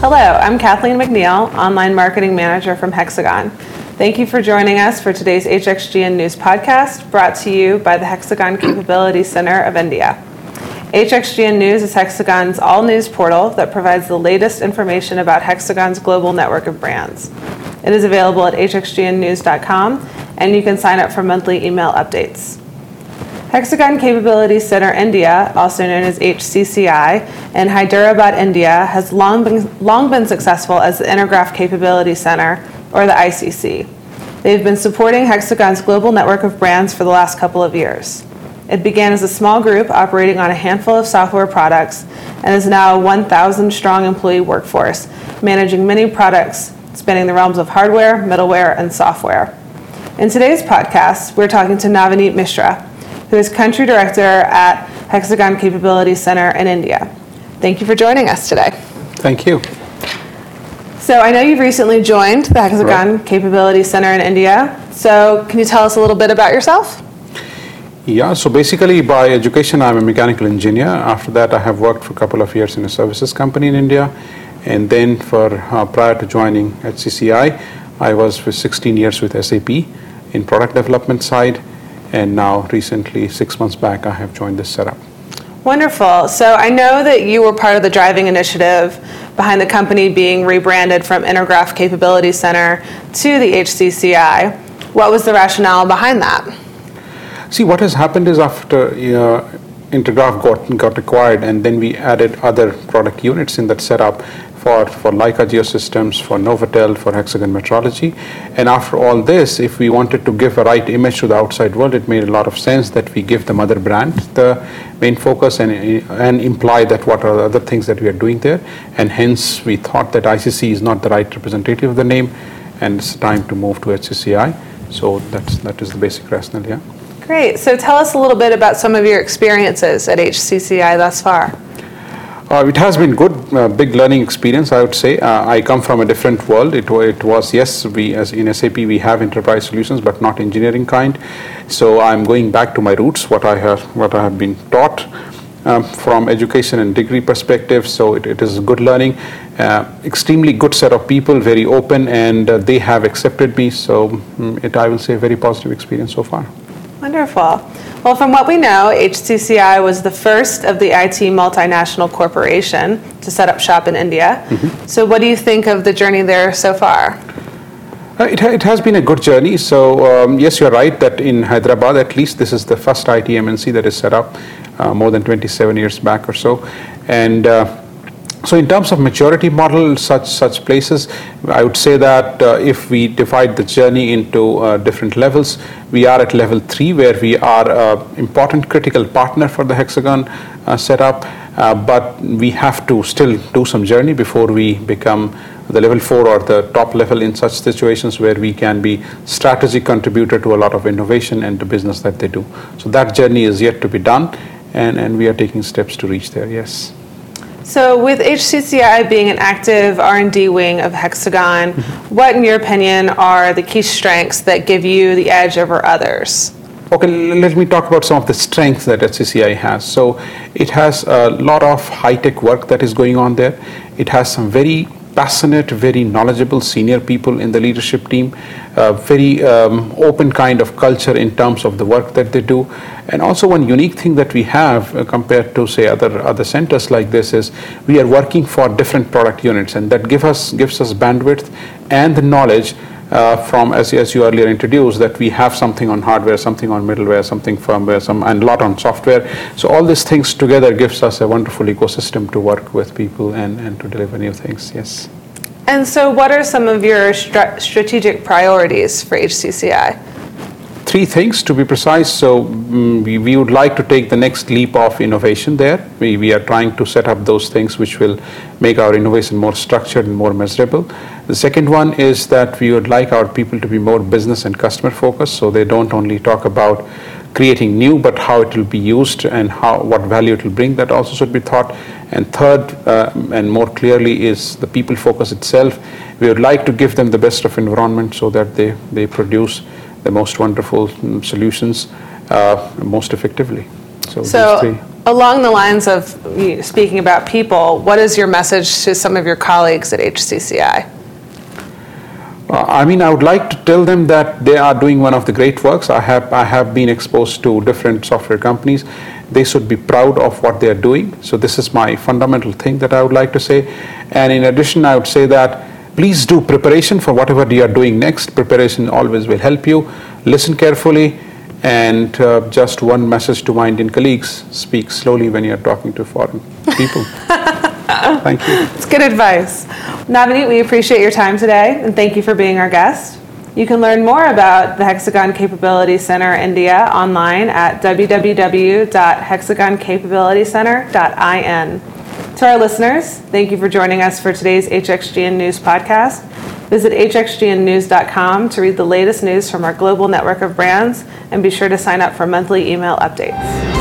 Hello, I'm Kathleen McNeil, Online Marketing Manager from Hexagon. Thank you for joining us for today's HXGN News podcast, brought to you by the Hexagon Capability Center of India. HXGN News is Hexagon's all news portal that provides the latest information about Hexagon's global network of brands. It is available at hxgnnews.com, and you can sign up for monthly email updates. Hexagon Capability Center India, also known as HCCI, in Hyderabad, India, has long been, long been successful as the Intergraph Capability Center, or the ICC. They've been supporting Hexagon's global network of brands for the last couple of years. It began as a small group operating on a handful of software products and is now a 1,000 strong employee workforce, managing many products spanning the realms of hardware, middleware, and software. In today's podcast, we're talking to Navneet Mishra, who is Country Director at Hexagon Capability Center in India. Thank you for joining us today. Thank you. So I know you've recently joined the Hexagon right. Capability Center in India. So can you tell us a little bit about yourself? Yeah, so basically by education I'm a mechanical engineer. After that I have worked for a couple of years in a services company in India. And then for uh, prior to joining at CCI I was for 16 years with SAP in product development side and now recently, six months back, I have joined this setup. Wonderful. So I know that you were part of the driving initiative behind the company being rebranded from Intergraph Capability Center to the HCCI. What was the rationale behind that? See, what has happened is after uh, Intergraph got, got acquired and then we added other product units in that setup, for, for Leica Geosystems, for NovAtel, for Hexagon Metrology. And after all this, if we wanted to give a right image to the outside world, it made a lot of sense that we give the mother brand the main focus and, and imply that what are the other things that we are doing there. And hence, we thought that ICC is not the right representative of the name, and it's time to move to HCCI. So that's, that is the basic rationale, yeah. Great. So tell us a little bit about some of your experiences at HCCI thus far. Uh, it has been good, uh, big learning experience, I would say. Uh, I come from a different world. It, it was, yes, we as in SAP we have enterprise solutions, but not engineering kind. So I'm going back to my roots, what I have, what I have been taught um, from education and degree perspective. So it, it is good learning. Uh, extremely good set of people, very open, and uh, they have accepted me. So mm, it, I will say, very positive experience so far. Wonderful. Well, from what we know, HCCI was the first of the IT multinational corporation to set up shop in India. Mm-hmm. So, what do you think of the journey there so far? Uh, it, ha- it has been a good journey. So, um, yes, you're right that in Hyderabad, at least, this is the first IT MNC that is set up uh, more than 27 years back or so. And uh, so in terms of maturity model, such such places, I would say that uh, if we divide the journey into uh, different levels, we are at level three, where we are an important critical partner for the Hexagon uh, setup, uh, but we have to still do some journey before we become the level four or the top level in such situations where we can be strategic contributor to a lot of innovation and the business that they do. So that journey is yet to be done, and, and we are taking steps to reach there. Yes. So, with HCCI being an active R&D wing of Hexagon, mm-hmm. what, in your opinion, are the key strengths that give you the edge over others? Okay, let me talk about some of the strengths that HCCI has. So, it has a lot of high-tech work that is going on there. It has some very passionate, very knowledgeable senior people in the leadership team, uh, very um, open kind of culture in terms of the work that they do. And also, one unique thing that we have uh, compared to, say, other other centers like this is we are working for different product units, and that give us gives us bandwidth and the knowledge uh, from, as, as you earlier introduced, that we have something on hardware, something on middleware, something firmware, some, and a lot on software. So all these things together gives us a wonderful ecosystem to work with people and, and to deliver new things, yes. And so what are some of your strategic priorities for HCCI? Three things to be precise. So um, we, we would like to take the next leap of innovation there. We, we are trying to set up those things which will make our innovation more structured and more measurable. The second one is that we would like our people to be more business and customer focused, so they don't only talk about creating new, but how it will be used and how what value it will bring. That also should be thought. And third, uh, and more clearly, is the people focus itself. We would like to give them the best of environment so that they, they produce the most wonderful mm, solutions uh, most effectively. So, so Along the lines of speaking about people, what is your message to some of your colleagues at HCCI? I mean, I would like to tell them that they are doing one of the great works. I have, I have been exposed to different software companies. They should be proud of what they are doing. So, this is my fundamental thing that I would like to say. And in addition, I would say that please do preparation for whatever you are doing next. Preparation always will help you. Listen carefully. And uh, just one message to my Indian colleagues speak slowly when you're talking to foreign people. Thank you. It's good advice. Navneet, we appreciate your time today and thank you for being our guest. You can learn more about the Hexagon Capability Center India online at www.hexagoncapabilitycenter.in. To our listeners, thank you for joining us for today's HXGN News podcast. Visit hxgnnews.com to read the latest news from our global network of brands and be sure to sign up for monthly email updates.